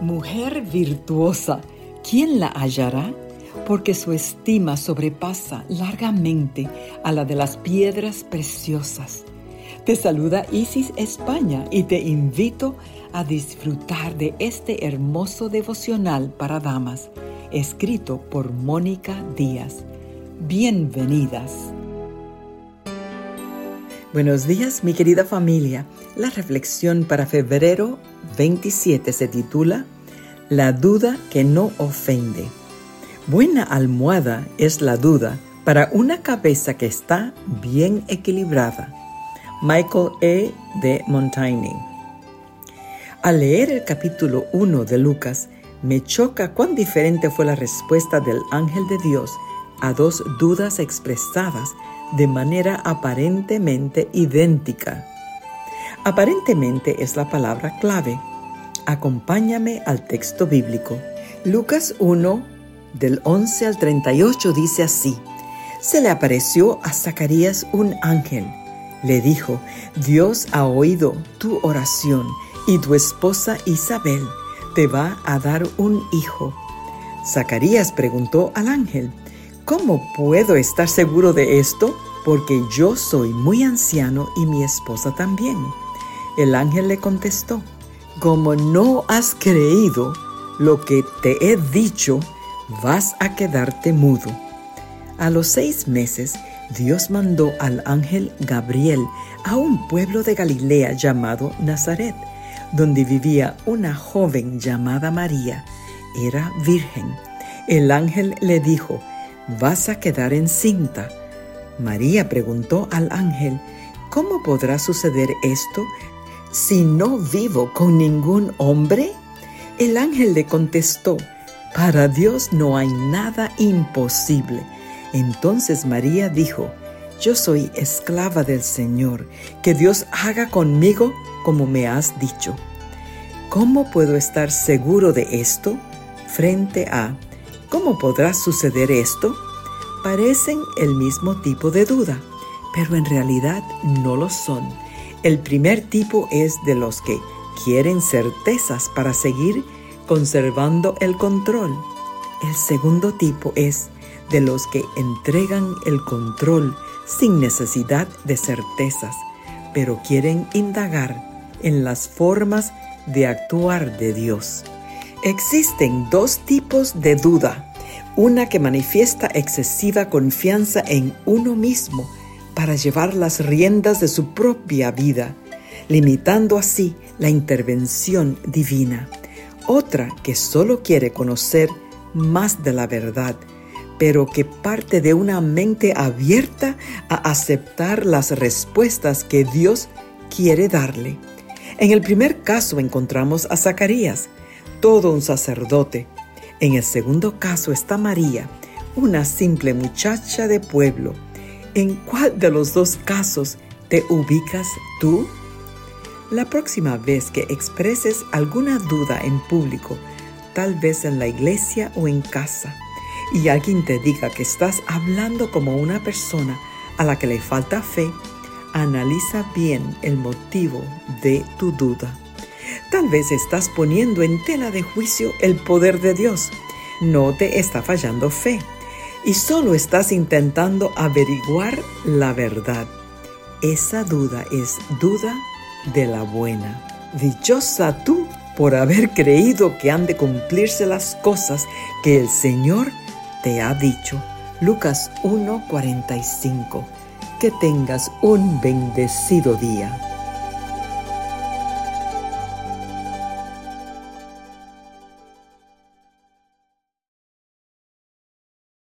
Mujer virtuosa, ¿quién la hallará? Porque su estima sobrepasa largamente a la de las piedras preciosas. Te saluda Isis España y te invito a disfrutar de este hermoso devocional para damas, escrito por Mónica Díaz. Bienvenidas. Buenos días, mi querida familia. La reflexión para febrero 27 se titula La duda que no ofende. Buena almohada es la duda para una cabeza que está bien equilibrada. Michael E. de Montaigne. Al leer el capítulo 1 de Lucas, me choca cuán diferente fue la respuesta del ángel de Dios a dos dudas expresadas de manera aparentemente idéntica. Aparentemente es la palabra clave. Acompáñame al texto bíblico. Lucas 1, del 11 al 38 dice así. Se le apareció a Zacarías un ángel. Le dijo, Dios ha oído tu oración y tu esposa Isabel te va a dar un hijo. Zacarías preguntó al ángel, ¿Cómo puedo estar seguro de esto? Porque yo soy muy anciano y mi esposa también. El ángel le contestó, como no has creído lo que te he dicho, vas a quedarte mudo. A los seis meses, Dios mandó al ángel Gabriel a un pueblo de Galilea llamado Nazaret, donde vivía una joven llamada María. Era virgen. El ángel le dijo, vas a quedar encinta. María preguntó al ángel, ¿cómo podrá suceder esto si no vivo con ningún hombre? El ángel le contestó, para Dios no hay nada imposible. Entonces María dijo, yo soy esclava del Señor, que Dios haga conmigo como me has dicho. ¿Cómo puedo estar seguro de esto? Frente a ¿Cómo podrá suceder esto? Parecen el mismo tipo de duda, pero en realidad no lo son. El primer tipo es de los que quieren certezas para seguir conservando el control. El segundo tipo es de los que entregan el control sin necesidad de certezas, pero quieren indagar en las formas de actuar de Dios. Existen dos tipos de duda. Una que manifiesta excesiva confianza en uno mismo para llevar las riendas de su propia vida, limitando así la intervención divina. Otra que solo quiere conocer más de la verdad, pero que parte de una mente abierta a aceptar las respuestas que Dios quiere darle. En el primer caso encontramos a Zacarías, todo un sacerdote. En el segundo caso está María, una simple muchacha de pueblo. ¿En cuál de los dos casos te ubicas tú? La próxima vez que expreses alguna duda en público, tal vez en la iglesia o en casa, y alguien te diga que estás hablando como una persona a la que le falta fe, analiza bien el motivo de tu duda. Tal vez estás poniendo en tela de juicio el poder de Dios. No te está fallando fe y solo estás intentando averiguar la verdad. Esa duda es duda de la buena. Dichosa tú por haber creído que han de cumplirse las cosas que el Señor te ha dicho. Lucas 1:45. Que tengas un bendecido día.